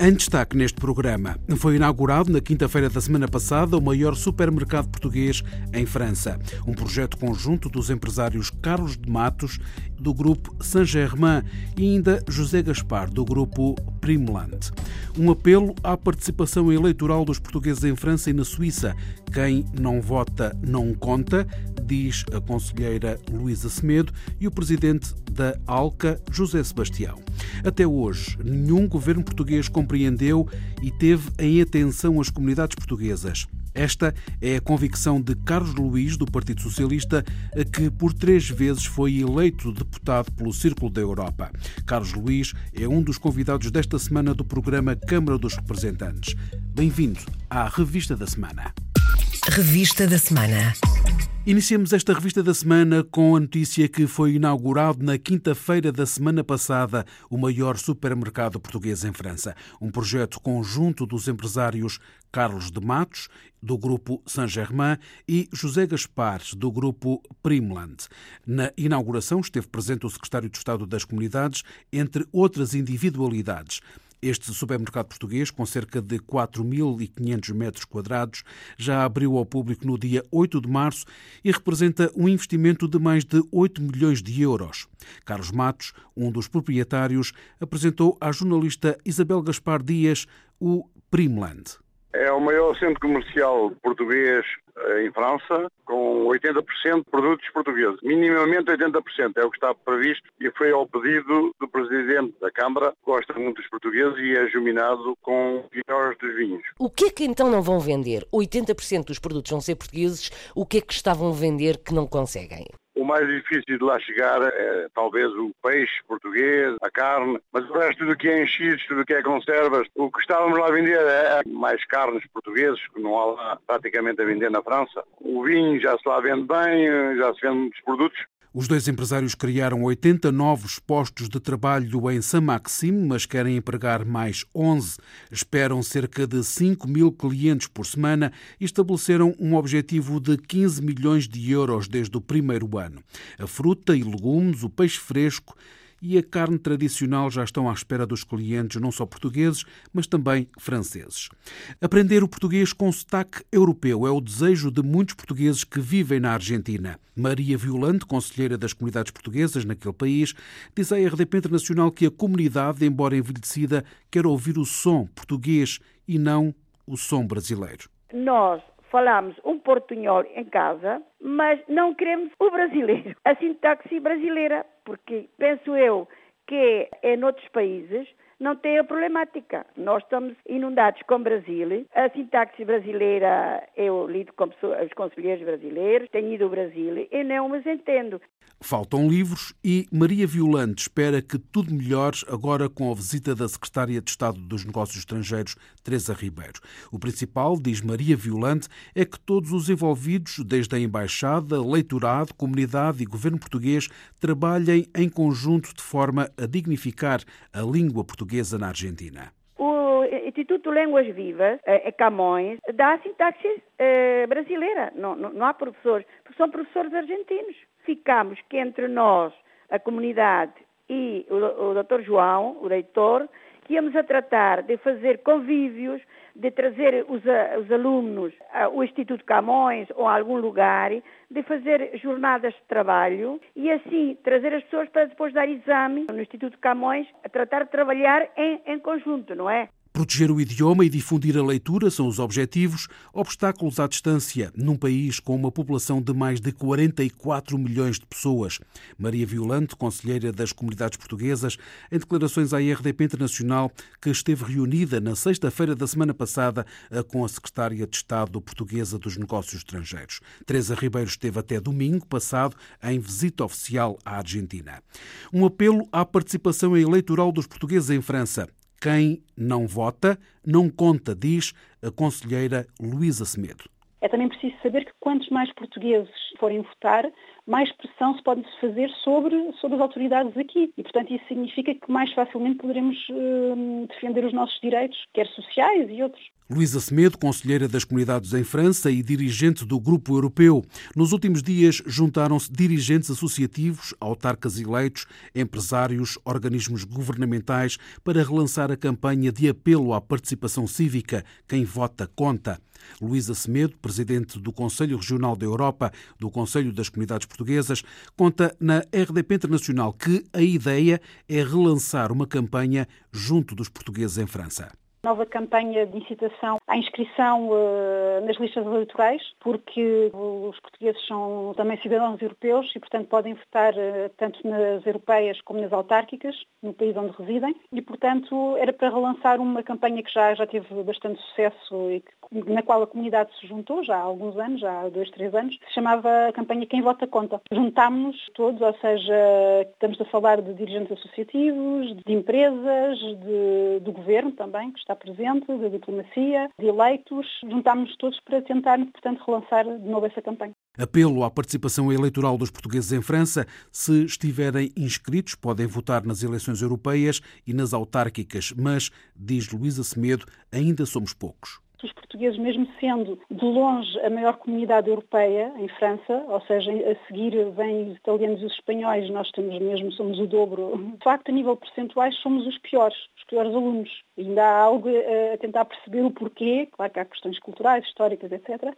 Em destaque neste programa, foi inaugurado na quinta-feira da semana passada o maior supermercado português em França. Um projeto conjunto dos empresários Carlos de Matos, do grupo Saint-Germain, e ainda José Gaspar, do grupo Primland. Um apelo à participação eleitoral dos portugueses em França e na Suíça. Quem não vota não conta, diz a conselheira Luísa Semedo e o presidente da ALCA, José Sebastião. Até hoje, nenhum governo português compreendeu e teve em atenção as comunidades portuguesas. Esta é a convicção de Carlos Luís, do Partido Socialista, que por três vezes foi eleito deputado pelo Círculo da Europa. Carlos Luís é um dos convidados desta semana do programa Câmara dos Representantes. Bem-vindo à Revista da Semana. Revista da Semana. Iniciamos esta revista da semana com a notícia que foi inaugurado na quinta-feira da semana passada o maior supermercado português em França. Um projeto conjunto dos empresários Carlos de Matos, do grupo Saint-Germain, e José Gaspar, do grupo Primland. Na inauguração esteve presente o secretário de Estado das Comunidades, entre outras individualidades. Este supermercado português, com cerca de 4.500 metros quadrados, já abriu ao público no dia 8 de março e representa um investimento de mais de 8 milhões de euros. Carlos Matos, um dos proprietários, apresentou à jornalista Isabel Gaspar Dias o Primland. É o maior centro comercial português eh, em França, com 80% de produtos portugueses. Minimamente 80% é o que está previsto e foi ao pedido do Presidente da Câmara, gosta muito dos portugueses e é juminado com melhores dos vinhos. O que é que então não vão vender? 80% dos produtos vão ser portugueses, o que é que estavam a vender que não conseguem? O mais difícil de lá chegar é talvez o peixe português, a carne, mas o resto tudo que é enchidos, tudo que é conservas, o que estávamos lá a vender é mais carnes portugueses, que não há lá praticamente a vender na França. O vinho já se lá vende bem, já se vende muitos produtos, os dois empresários criaram 80 novos postos de trabalho em Saint-Maxime, mas querem empregar mais 11. Esperam cerca de 5 mil clientes por semana e estabeleceram um objetivo de 15 milhões de euros desde o primeiro ano. A fruta e legumes, o peixe fresco e a carne tradicional já estão à espera dos clientes, não só portugueses, mas também franceses. Aprender o português com sotaque europeu é o desejo de muitos portugueses que vivem na Argentina. Maria Violante, conselheira das comunidades portuguesas naquele país, diz à RDP Internacional que a comunidade, embora envelhecida, quer ouvir o som português e não o som brasileiro. Nós falamos um portunhol em casa, mas não queremos o brasileiro, a sintaxe brasileira, porque penso eu que é noutros países não tem a problemática. Nós estamos inundados com o Brasil. A sintaxe brasileira, eu lido com os conselheiros brasileiros, tenho ido ao Brasil e não os entendo. Faltam livros e Maria Violante espera que tudo melhore agora com a visita da Secretária de Estado dos Negócios Estrangeiros, Teresa Ribeiro. O principal, diz Maria Violante, é que todos os envolvidos, desde a Embaixada, leitorado, comunidade e governo português, trabalhem em conjunto de forma a dignificar a língua portuguesa na Argentina. O Instituto Línguas Vivas, é Camões, dá a sintaxe é, brasileira. Não, não, não há professores, são professores argentinos ficamos que entre nós, a comunidade e o, o Dr. João, o reitor, que íamos a tratar de fazer convívios, de trazer os, os alunos ao Instituto Camões ou a algum lugar, de fazer jornadas de trabalho e assim trazer as pessoas para depois dar exame no Instituto Camões, a tratar de trabalhar em, em conjunto, não é? Proteger o idioma e difundir a leitura são os objetivos, obstáculos à distância, num país com uma população de mais de 44 milhões de pessoas. Maria Violante, conselheira das comunidades portuguesas, em declarações à IRDP Internacional, que esteve reunida na sexta-feira da semana passada com a secretária de Estado portuguesa dos Negócios Estrangeiros. Teresa Ribeiro esteve até domingo passado em visita oficial à Argentina. Um apelo à participação eleitoral dos portugueses em França. Quem não vota não conta, diz a conselheira Luísa Semedo. É também preciso saber que quantos mais portugueses forem votar, mais pressão se pode fazer sobre, sobre as autoridades aqui. E, portanto, isso significa que mais facilmente poderemos uh, defender os nossos direitos, quer sociais e outros. Luísa Semedo, conselheira das comunidades em França e dirigente do Grupo Europeu. Nos últimos dias juntaram-se dirigentes associativos, autarcas eleitos, empresários, organismos governamentais para relançar a campanha de apelo à participação cívica. Quem vota conta. Luísa Semedo, presidente do Conselho Regional da Europa do Conselho das Comunidades Portuguesas, conta na RDP Internacional que a ideia é relançar uma campanha junto dos portugueses em França nova campanha de incitação à inscrição uh, nas listas eleitorais, porque os portugueses são também cidadãos europeus e, portanto, podem votar uh, tanto nas europeias como nas autárquicas, no país onde residem, e, portanto, era para relançar uma campanha que já, já teve bastante sucesso e que na qual a comunidade se juntou já há alguns anos, já há dois, três anos, se chamava a campanha Quem Vota Conta. Juntámos todos, ou seja, estamos a falar de dirigentes associativos, de empresas, de, do governo também, que está presente, da diplomacia, de eleitos, juntámos todos para tentar, portanto, relançar de novo essa campanha. Apelo à participação eleitoral dos portugueses em França. Se estiverem inscritos, podem votar nas eleições europeias e nas autárquicas, mas, diz Luísa Semedo, ainda somos poucos os portugueses, mesmo sendo de longe a maior comunidade europeia em França, ou seja, a seguir vêm os italianos e os espanhóis, nós temos mesmo, somos o dobro. De facto, a nível percentuais, somos os piores, piores alunos. Ainda há algo a tentar perceber o porquê, claro que há questões culturais, históricas, etc.,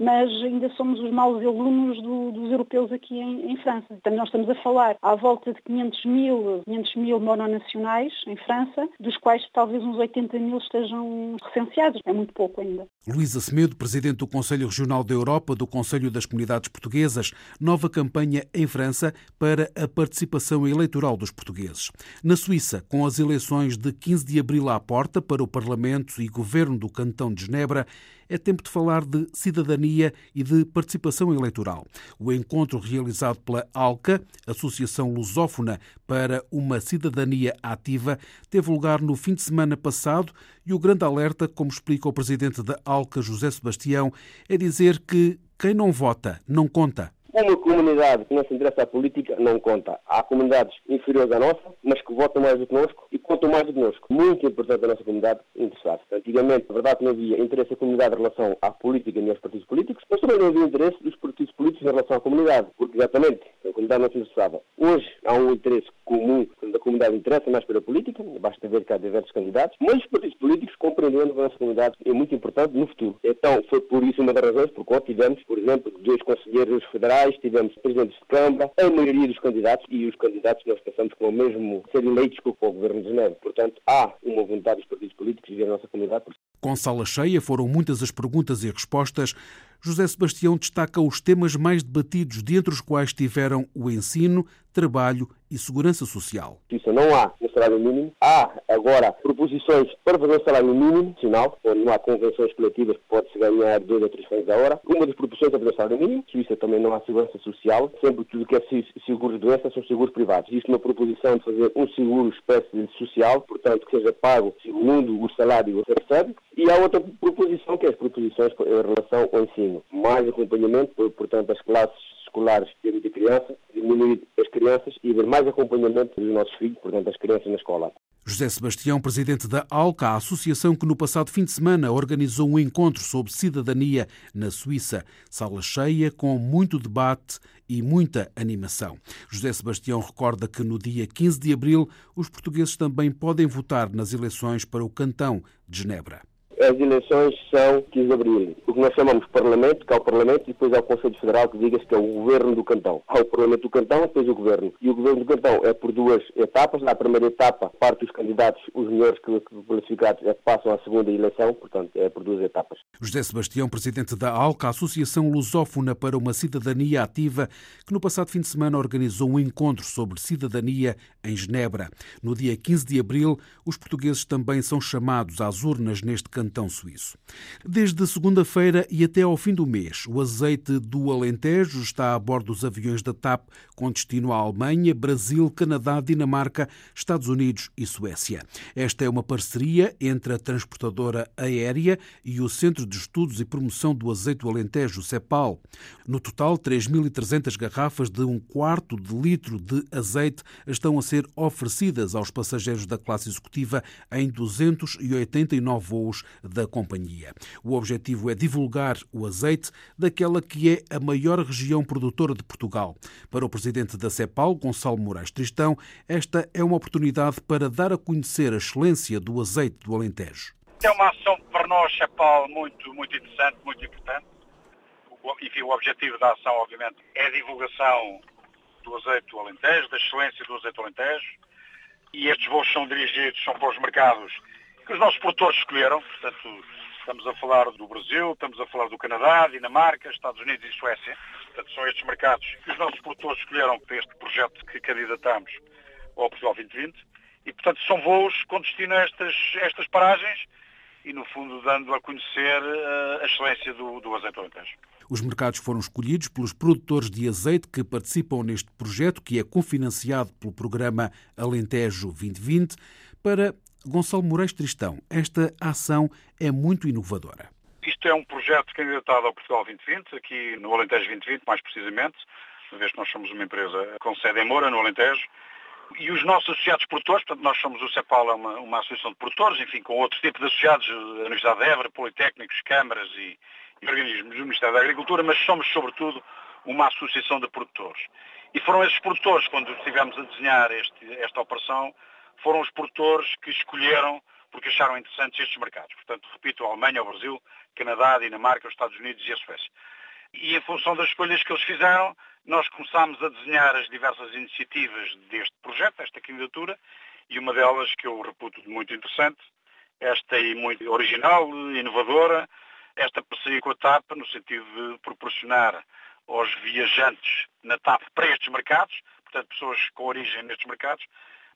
mas ainda somos os maus alunos do, dos europeus aqui em, em, França. Portanto, nós estamos a falar à volta de 500 mil, 500 mil mononacionais em França, dos quais talvez uns 80 mil estejam recenseados. É muito pouco ainda. Luísa Semedo, Presidente do Conselho Regional da Europa do Conselho das Comunidades Portuguesas, nova campanha em França para a participação eleitoral dos portugueses. Na Suíça, com as eleições de 15 de abril à porta para o Parlamento e Governo do Cantão de Genebra, é tempo de falar de cidadania e de participação eleitoral. O encontro realizado pela ALCA, Associação Lusófona para uma Cidadania Ativa, teve lugar no fim de semana passado e o grande alerta, como explica o presidente da ALCA, José Sebastião, é dizer que quem não vota não conta. Uma comunidade que não se interessa à política não conta. Há comunidades inferiores à nossa, mas que votam mais do que nós e contam mais do que nós. Muito importante a nossa comunidade interessar-se. Antigamente, a verdade, não havia interesse da comunidade em relação à política nem aos partidos políticos, mas também não havia interesse dos partidos políticos em relação à comunidade, porque exatamente a comunidade não se interessava. Hoje há um interesse comum da comunidade interessa mais pela política, basta ver que há diversos candidatos, mas os partidos políticos compreendendo que a nossa comunidade é muito importante no futuro. Então, foi por isso uma das razões por qual tivemos, por exemplo, dois conselheiros federais tivemos presidentes de Câmara, a maioria dos candidatos, e os candidatos nós pensamos que vão mesmo ser eleitos com o Governo de Janeiro. Portanto, há uma vontade dos partidos políticos de viver a nossa comunidade. Com sala cheia, foram muitas as perguntas e respostas. José Sebastião destaca os temas mais debatidos, dentre os quais tiveram o ensino, trabalho e segurança social. Isso não há no salário mínimo. Há agora proposições para fazer o salário mínimo nacional, onde não há convenções coletivas que pode-se ganhar dois ou três francs a hora. Uma das proposições é fazer o salário mínimo. Suíça também não há segurança social. Sempre tudo que é seguro de doença são seguros privados. Existe uma proposição de fazer um seguro espécie social, portanto, que seja pago segundo o salário que recebe. E há outra proposição, que é as proposições em relação ao ensino. Mais acompanhamento, portanto, as classes escolares de criança, diminuir as crianças e haver mais acompanhamento dos nossos filhos, portanto, as crianças na escola. José Sebastião, presidente da ALCA, a associação que no passado fim de semana organizou um encontro sobre cidadania na Suíça. Sala cheia, com muito debate e muita animação. José Sebastião recorda que no dia 15 de abril os portugueses também podem votar nas eleições para o Cantão de Genebra as eleições são 15 de abril. O que nós chamamos de Parlamento, que é o Parlamento, e depois há o Conselho Federal, que diga-se que é o Governo do Cantão. Há o Parlamento do Cantão depois o Governo. E o Governo do Cantão é por duas etapas. Na primeira etapa, parte dos candidatos, os melhores classificados, é que passam à segunda eleição, portanto, é por duas etapas. José Sebastião, presidente da ALCA, Associação Lusófona para uma Cidadania Ativa, que no passado fim de semana organizou um encontro sobre cidadania em Genebra. No dia 15 de abril, os portugueses também são chamados às urnas neste cantão cantão suíço. Desde segunda-feira e até ao fim do mês, o azeite do Alentejo está a bordo dos aviões da TAP com destino à Alemanha, Brasil, Canadá, Dinamarca, Estados Unidos e Suécia. Esta é uma parceria entre a transportadora aérea e o Centro de Estudos e Promoção do Azeite do Alentejo, CEPAL. No total, 3.300 garrafas de um quarto de litro de azeite estão a ser oferecidas aos passageiros da classe executiva em 289 voos da companhia. O objetivo é divulgar o azeite daquela que é a maior região produtora de Portugal. Para o presidente da CEPAL, Gonçalo Moraes Tristão, esta é uma oportunidade para dar a conhecer a excelência do azeite do Alentejo. É uma ação para nós, CEPAL, muito, muito interessante, muito importante. Enfim, o objetivo da ação, obviamente, é a divulgação do azeite do Alentejo, da excelência do azeite do Alentejo. E estes voos são dirigidos, são para os mercados que os nossos produtores escolheram. Portanto, estamos a falar do Brasil, estamos a falar do Canadá, Dinamarca, Estados Unidos e Suécia. Portanto, são estes mercados que os nossos produtores escolheram para este projeto que candidatamos ao Portugal 2020. E, portanto, são voos com destino a estas, estas paragens e, no fundo, dando a conhecer uh, a excelência do, do azeite alentejo. Os mercados foram escolhidos pelos produtores de azeite que participam neste projeto, que é cofinanciado pelo programa Alentejo 2020. Para Gonçalo Moraes Tristão, esta ação é muito inovadora. Isto é um projeto candidatado ao Portugal 2020, aqui no Alentejo 2020, mais precisamente, uma vez que nós somos uma empresa com sede em Moura, no Alentejo, e os nossos associados produtores, portanto, nós somos o CEPAL, é uma, uma associação de produtores, enfim, com outros tipos de associados, a Universidade de Évora, Politécnicos, câmaras e, e organismos do Ministério da Agricultura, mas somos, sobretudo, uma associação de produtores. E foram esses produtores, quando estivemos a desenhar este, esta operação, foram os produtores que escolheram porque acharam interessantes estes mercados. Portanto, repito, a Alemanha, o Brasil, Canadá, Dinamarca, os Estados Unidos e a Suécia. E em função das escolhas que eles fizeram, nós começámos a desenhar as diversas iniciativas deste projeto, desta candidatura, e uma delas que eu reputo de muito interessante, esta e muito original, inovadora, esta parceria com a TAP, no sentido de proporcionar aos viajantes na TAP para estes mercados, portanto, pessoas com origem nestes mercados,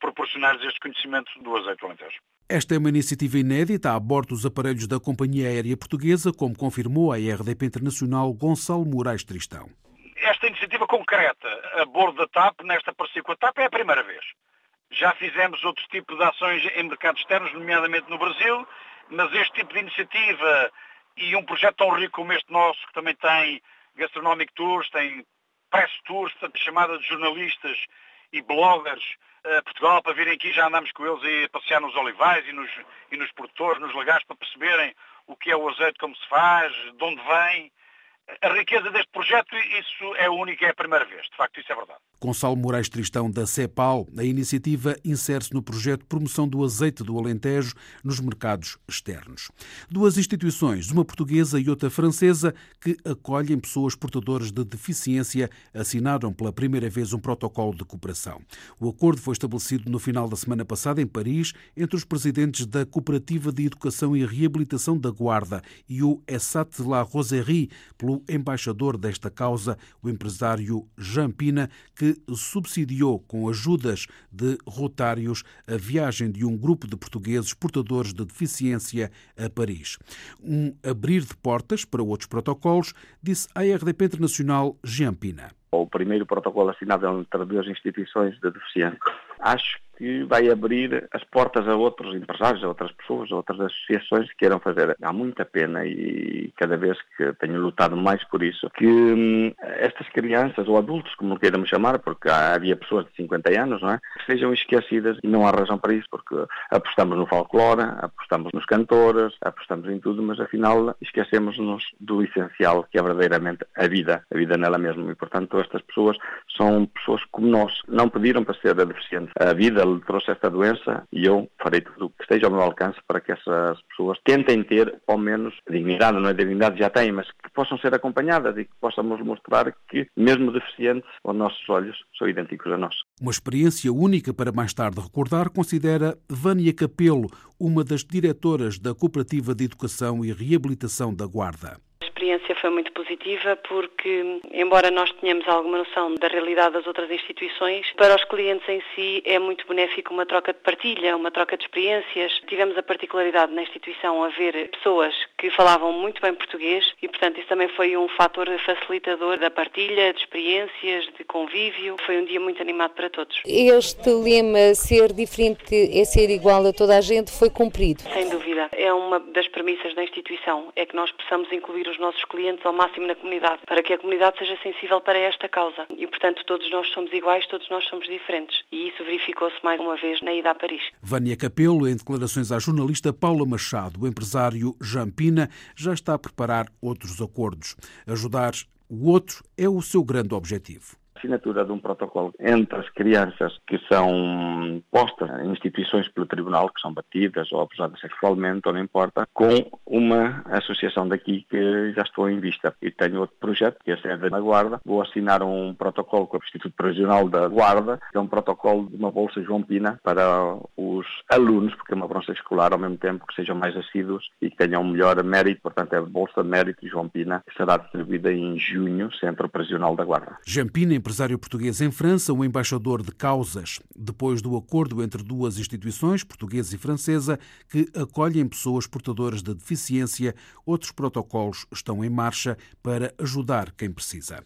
proporcionar-lhes este conhecimento do azeite alentejo. Esta é uma iniciativa inédita a bordo dos aparelhos da Companhia Aérea Portuguesa, como confirmou a RDP Internacional Gonçalo Moraes Tristão. Esta iniciativa concreta a bordo da TAP, nesta parceria com a TAP, é a primeira vez. Já fizemos outro tipo de ações em mercados externos, nomeadamente no Brasil, mas este tipo de iniciativa e um projeto tão rico como este nosso, que também tem Gastronomic Tours, tem Press Tours, chamada de jornalistas e bloggers Portugal para virem aqui, já andamos com eles a passear nos olivais e nos, e nos produtores, nos lagares, para perceberem o que é o azeite, como se faz, de onde vem. A riqueza deste projeto, isso é único, é a primeira vez. De facto, isso é verdade. Gonçalo Moraes Tristão, da CEPAL, a iniciativa insere-se no projeto de promoção do azeite do Alentejo nos mercados externos. Duas instituições, uma portuguesa e outra francesa, que acolhem pessoas portadoras de deficiência, assinaram pela primeira vez um protocolo de cooperação. O acordo foi estabelecido no final da semana passada em Paris entre os presidentes da Cooperativa de Educação e Reabilitação da Guarda e o Essat La Roserie, pelo embaixador desta causa, o empresário Jean Pina, que subsidiou com ajudas de rotários a viagem de um grupo de portugueses portadores de deficiência a Paris. Um abrir de portas para outros protocolos, disse à RDP Internacional Jean Pina. O primeiro protocolo assinado entre duas instituições de deficientes. Acho que vai abrir as portas a outros empresários, a outras pessoas, a outras associações que queiram fazer. Há muita pena e cada vez que tenho lutado mais por isso, que hum, estas crianças ou adultos, como queiramos chamar, porque havia pessoas de 50 anos, não é? Sejam esquecidas e não há razão para isso, porque apostamos no folclore, apostamos nos cantores, apostamos em tudo, mas afinal esquecemos-nos do essencial, que é verdadeiramente a vida, a vida nela mesma. E portanto estas pessoas são pessoas como nós, não pediram para ser deficientes. A vida ele trouxe esta doença e eu farei tudo o que esteja ao meu alcance para que essas pessoas tentem ter, ao menos, dignidade, não é dignidade, já têm, mas que possam ser acompanhadas e que possamos mostrar que, mesmo deficientes, os nossos olhos são idênticos a nós. Uma experiência única para mais tarde recordar, considera Vânia Capelo, uma das diretoras da Cooperativa de Educação e Reabilitação da Guarda foi muito positiva porque, embora nós tenhamos alguma noção da realidade das outras instituições, para os clientes em si é muito benéfico uma troca de partilha, uma troca de experiências. Tivemos a particularidade na instituição a ver pessoas que falavam muito bem português e, portanto, isso também foi um fator facilitador da partilha, de experiências, de convívio. Foi um dia muito animado para todos. Este lema ser diferente é ser igual a toda a gente foi cumprido? Sem dúvida. É uma das premissas da instituição, é que nós possamos incluir os nossos clientes ao máximo na comunidade, para que a comunidade seja sensível para esta causa. E, portanto, todos nós somos iguais, todos nós somos diferentes. E isso verificou-se mais uma vez na ida a Paris. Vânia Capelo, em declarações à jornalista Paula Machado, o empresário Jean Pina já está a preparar outros acordos. Ajudar o outro é o seu grande objetivo assinatura de um protocolo entre as crianças que são postas em instituições pelo tribunal, que são batidas ou abusadas sexualmente, ou não importa, com uma associação daqui que já estou em vista. E tenho outro projeto, que é a sede na Guarda. Vou assinar um protocolo com o Instituto Provisional da Guarda, que é um protocolo de uma bolsa João Pina para os alunos, porque é uma bolsa escolar ao mesmo tempo que sejam mais assíduos e que tenham melhor mérito, portanto é a Bolsa Mérito João Pina, que será distribuída em junho, Centro Prisional da Guarda. João Pina, empresário português em França, o embaixador de causas, depois do acordo entre duas instituições, portuguesa e francesa, que acolhem pessoas portadoras de deficiência, outros protocolos estão em marcha para ajudar quem precisa.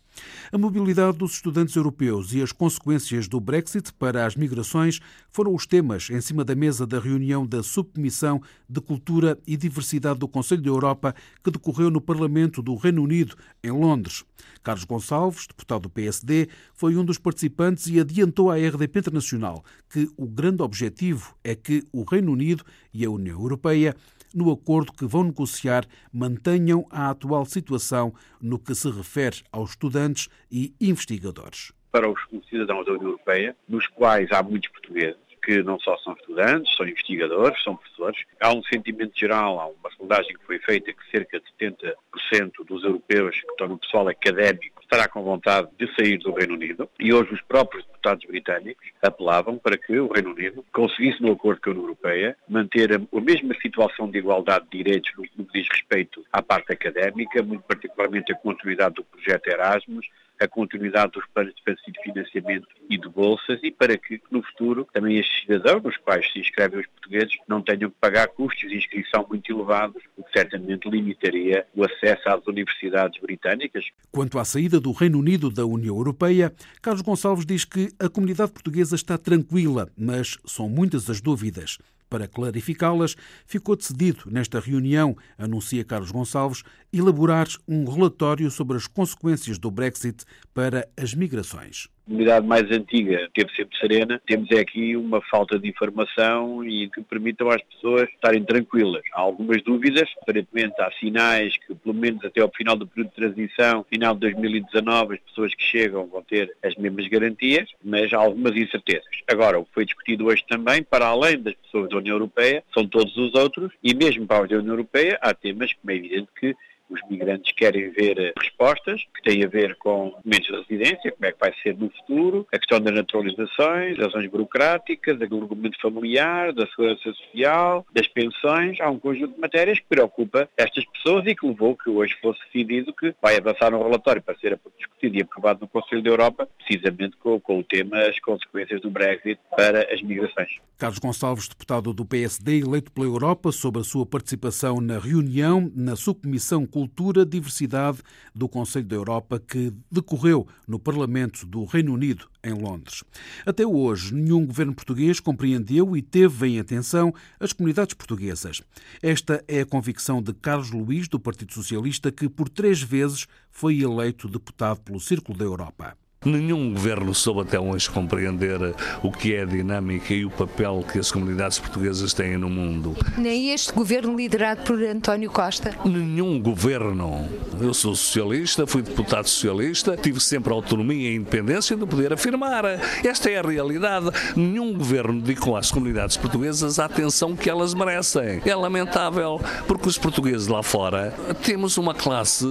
A mobilidade dos estudantes europeus e as consequências do Brexit para as migrações foram os temas em cima da mesa da reunião da Subcomissão de Cultura e Diversidade do Conselho da Europa, que decorreu no Parlamento do Reino Unido, em Londres. Carlos Gonçalves, deputado do PSD, foi um dos participantes e adiantou à RDP Internacional que o grande objetivo é que o Reino Unido e a União Europeia no acordo que vão negociar, mantenham a atual situação no que se refere aos estudantes e investigadores. Para os cidadãos da União Europeia, dos quais há muitos portugueses, que não só são estudantes, são investigadores, são professores. Há um sentimento geral, há uma sondagem que foi feita que cerca de 70% dos europeus que estão no pessoal académico estará com vontade de sair do Reino Unido. E hoje os próprios deputados britânicos apelavam para que o Reino Unido conseguisse, no acordo com a União Europeia, manter a, mesma situação de igualdade de direitos no que diz respeito à parte académica, muito particularmente a continuidade do projeto Erasmus, a continuidade dos planos de financiamento e de bolsas e para que no futuro também estes cidadãos, nos quais se inscrevem os portugueses, não tenham que pagar custos de inscrição muito elevados, o que certamente limitaria o acesso às universidades britânicas. Quanto à saída do Reino Unido da União Europeia, Carlos Gonçalves diz que a comunidade portuguesa está tranquila, mas são muitas as dúvidas. Para clarificá-las, ficou decidido nesta reunião, anuncia Carlos Gonçalves, elaborar um relatório sobre as consequências do Brexit para as migrações comunidade mais antiga teve sempre serena. Temos aqui uma falta de informação e que permitam às pessoas estarem tranquilas. Há algumas dúvidas, aparentemente há sinais que pelo menos até ao final do período de transição, final de 2019, as pessoas que chegam vão ter as mesmas garantias, mas há algumas incertezas. Agora, o que foi discutido hoje também, para além das pessoas da União Europeia, são todos os outros, e mesmo para a União Europeia, há temas como é evidente que os migrantes querem ver eh, respostas que têm a ver com documentos de residência, como é que vai ser no futuro, a questão das naturalizações, das ações burocráticas, do argumento familiar, da segurança social, das pensões. Há um conjunto de matérias que preocupa estas pessoas e que levou que hoje fosse decidido que vai avançar um relatório para ser discutido e aprovado no Conselho da Europa, precisamente com, com o tema as consequências do Brexit para as migrações. Carlos Gonçalves, deputado do PSD, eleito pela Europa, sobre a sua participação na reunião na subcomissão Cultura, Diversidade do Conselho da Europa que decorreu no Parlamento do Reino Unido, em Londres. Até hoje, nenhum governo português compreendeu e teve em atenção as comunidades portuguesas. Esta é a convicção de Carlos Luís, do Partido Socialista, que por três vezes foi eleito deputado pelo Círculo da Europa. Nenhum governo soube até hoje compreender o que é a dinâmica e o papel que as comunidades portuguesas têm no mundo. Nem este governo liderado por António Costa? Nenhum governo. Eu sou socialista, fui deputado socialista, tive sempre autonomia e independência de poder afirmar. Esta é a realidade. Nenhum governo dedicou às comunidades portuguesas a atenção que elas merecem. É lamentável, porque os portugueses lá fora temos uma classe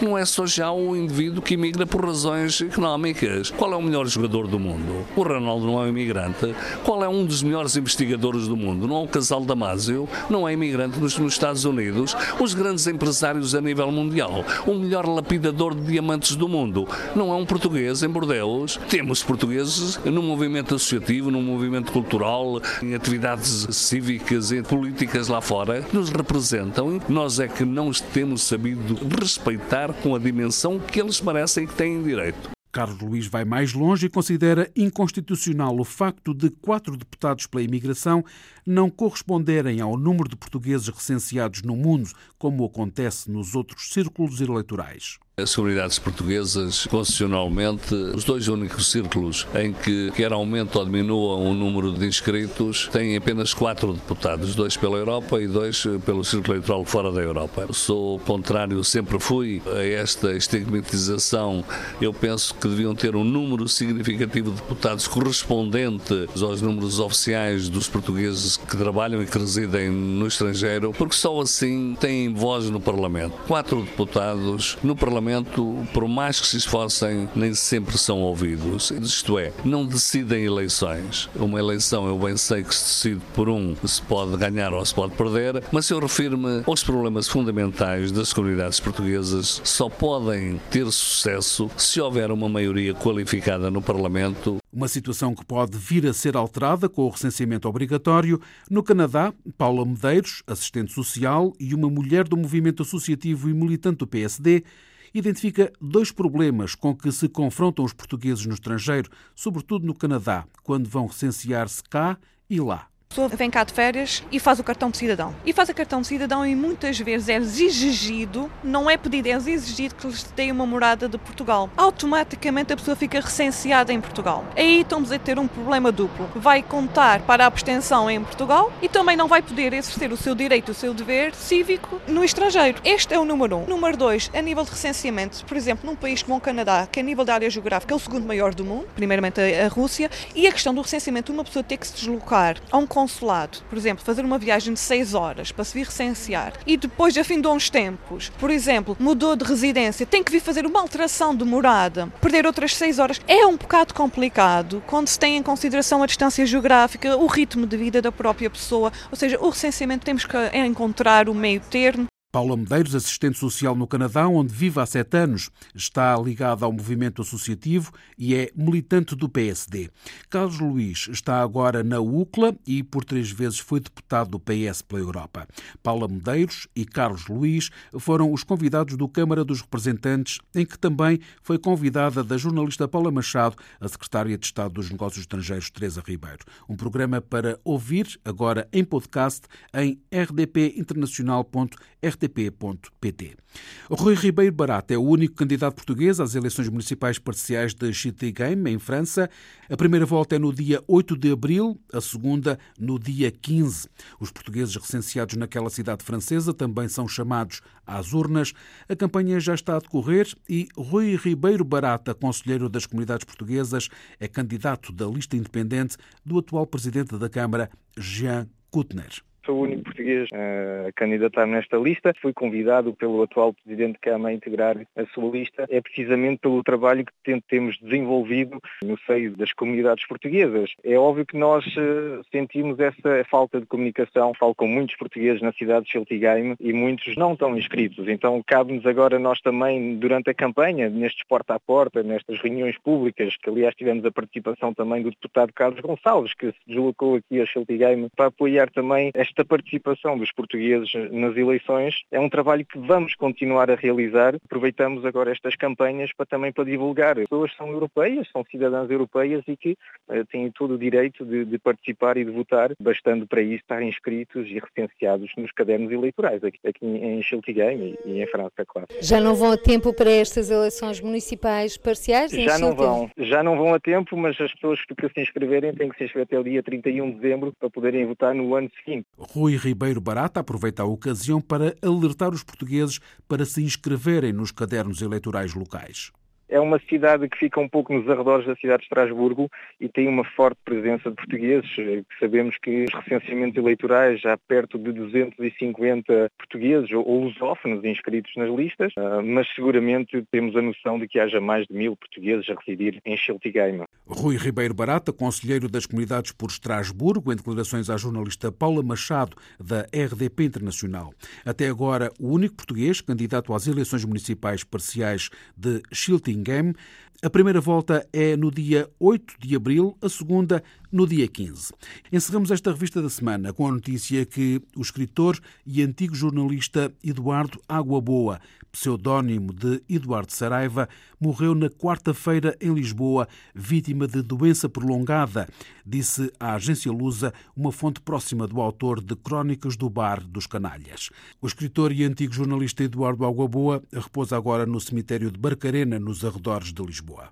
que não é só já o indivíduo que imigra por razões económicas Qual é o melhor jogador do mundo? O Ronaldo não é um imigrante. Qual é um dos melhores investigadores do mundo? Não é o casal Damasio? Não é imigrante nos, nos Estados Unidos? Os grandes empresários a nível mundial? O melhor lapidador de diamantes do mundo? Não é um português em Bordeaux? Temos portugueses no movimento associativo, no movimento cultural, em atividades cívicas e políticas lá fora, nos representam. Nós é que não temos sabido respeitar com a dimensão que eles merecem e que têm direito. Carlos Luís vai mais longe e considera inconstitucional o facto de quatro deputados pela imigração não corresponderem ao número de portugueses recenseados no mundo, como acontece nos outros círculos eleitorais. As comunidades portuguesas, constitucionalmente, os dois únicos círculos em que quer aumente ou diminua o número de inscritos, têm apenas quatro deputados, dois pela Europa e dois pelo círculo eleitoral fora da Europa. Sou contrário, sempre fui a esta estigmatização. Eu penso que deviam ter um número significativo de deputados correspondente aos números oficiais dos portugueses que trabalham e que residem no estrangeiro, porque só assim têm voz no Parlamento. Quatro deputados no Parlamento Por mais que se esforcem, nem sempre são ouvidos. Isto é, não decidem eleições. Uma eleição eu bem sei que se decide por um se pode ganhar ou se pode perder, mas eu refiro-me aos problemas fundamentais das comunidades portuguesas só podem ter sucesso se houver uma maioria qualificada no Parlamento uma situação que pode vir a ser alterada com o recenseamento obrigatório. No Canadá, Paula Medeiros, assistente social e uma mulher do movimento associativo e militante do PSD, identifica dois problemas com que se confrontam os portugueses no estrangeiro, sobretudo no Canadá, quando vão recensear-se cá e lá pessoa vem cá de férias e faz o cartão de cidadão. E faz o cartão de cidadão e muitas vezes é exigido, não é pedido, é exigido que lhes dê uma morada de Portugal. Automaticamente a pessoa fica recenseada em Portugal. Aí estamos a ter um problema duplo. Vai contar para a abstenção em Portugal e também não vai poder exercer o seu direito, o seu dever cívico no estrangeiro. Este é o número um. Número dois, a nível de recenseamento, por exemplo, num país como o Canadá, que a nível da área geográfica é o segundo maior do mundo, primeiramente a Rússia, e a questão do recenseamento, uma pessoa ter que se deslocar a um consulado, por exemplo, fazer uma viagem de 6 horas para se vir recensear e depois, a fim de uns tempos, por exemplo, mudou de residência, tem que vir fazer uma alteração de morada, perder outras 6 horas, é um bocado complicado quando se tem em consideração a distância geográfica, o ritmo de vida da própria pessoa, ou seja, o recenseamento temos que encontrar o meio termo Paula Medeiros, assistente social no Canadá, onde vive há sete anos, está ligada ao movimento associativo e é militante do PSD. Carlos Luís está agora na UCLA e por três vezes foi deputado do PS pela Europa. Paula Medeiros e Carlos Luís foram os convidados do Câmara dos Representantes, em que também foi convidada da jornalista Paula Machado, a secretária de Estado dos Negócios Estrangeiros, Teresa Ribeiro. Um programa para ouvir agora em podcast em rdpinternacional.rt rtp.pt. Rui Ribeiro Barata é o único candidato português às eleições municipais parciais de City Game, em França. A primeira volta é no dia 8 de abril, a segunda no dia 15. Os portugueses recenseados naquela cidade francesa também são chamados às urnas. A campanha já está a decorrer e Rui Ribeiro Barata, conselheiro das comunidades portuguesas, é candidato da lista independente do atual presidente da Câmara, Jean Kutner. Sou o único português a candidatar nesta lista. Fui convidado pelo atual Presidente Câmara a integrar a sua lista. É precisamente pelo trabalho que temos desenvolvido no seio das comunidades portuguesas. É óbvio que nós eh, sentimos essa falta de comunicação. Falo com muitos portugueses na cidade de Schiltigheim e muitos não estão inscritos. Então cabe-nos agora nós também, durante a campanha, nestes porta a porta, nestas reuniões públicas, que aliás tivemos a participação também do deputado Carlos Gonçalves, que se deslocou aqui a Schiltigheim para apoiar também esta participação dos portugueses nas eleições é um trabalho que vamos continuar a realizar. Aproveitamos agora estas campanhas para também para divulgar. As pessoas são europeias, são cidadãs europeias e que uh, têm todo o direito de, de, participar e de votar, bastando para isso estar inscritos e recenseados nos cadernos eleitorais, aqui, aqui em Schiltigheim e, e, em França, claro. Já não vão a tempo para estas eleições municipais parciais? Já não vão, já não vão a tempo, mas as pessoas que se inscreverem têm que se inscrever até o dia 31 de dezembro para poderem votar no ano seguinte. Rui Ribeiro Barata aproveita a ocasião para alertar os portugueses para se inscreverem nos cadernos eleitorais locais é uma cidade que fica um pouco nos arredores da cidade de Estrasburgo e tem uma forte presença de portugueses. Sabemos que os recenseamentos eleitorais já perto de 250 portugueses ou lusófonos inscritos nas listas, ah, mas seguramente temos a noção de que haja mais de mil portugueses a residir em Schiltigheim. Rui Ribeiro Barata, conselheiro das comunidades por Estrasburgo, em declarações à jornalista Paula Machado, da RDP Internacional. Até agora, o único português candidato às eleições municipais parciais de Schiltigheim. A primeira volta é no dia 8 de abril, a segunda no dia 15. Encerramos esta revista da semana com a notícia que o escritor e antigo jornalista Eduardo Água Boa, pseudónimo de Eduardo Saraiva, morreu na quarta-feira em Lisboa, vítima de doença prolongada, disse à agência Lusa uma fonte próxima do autor de Crónicas do Bar dos Canalhas. O escritor e antigo jornalista Eduardo Água Boa repousa agora no cemitério de Barcarena, nos arredores de Lisboa.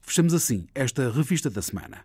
Fechamos assim esta revista da semana.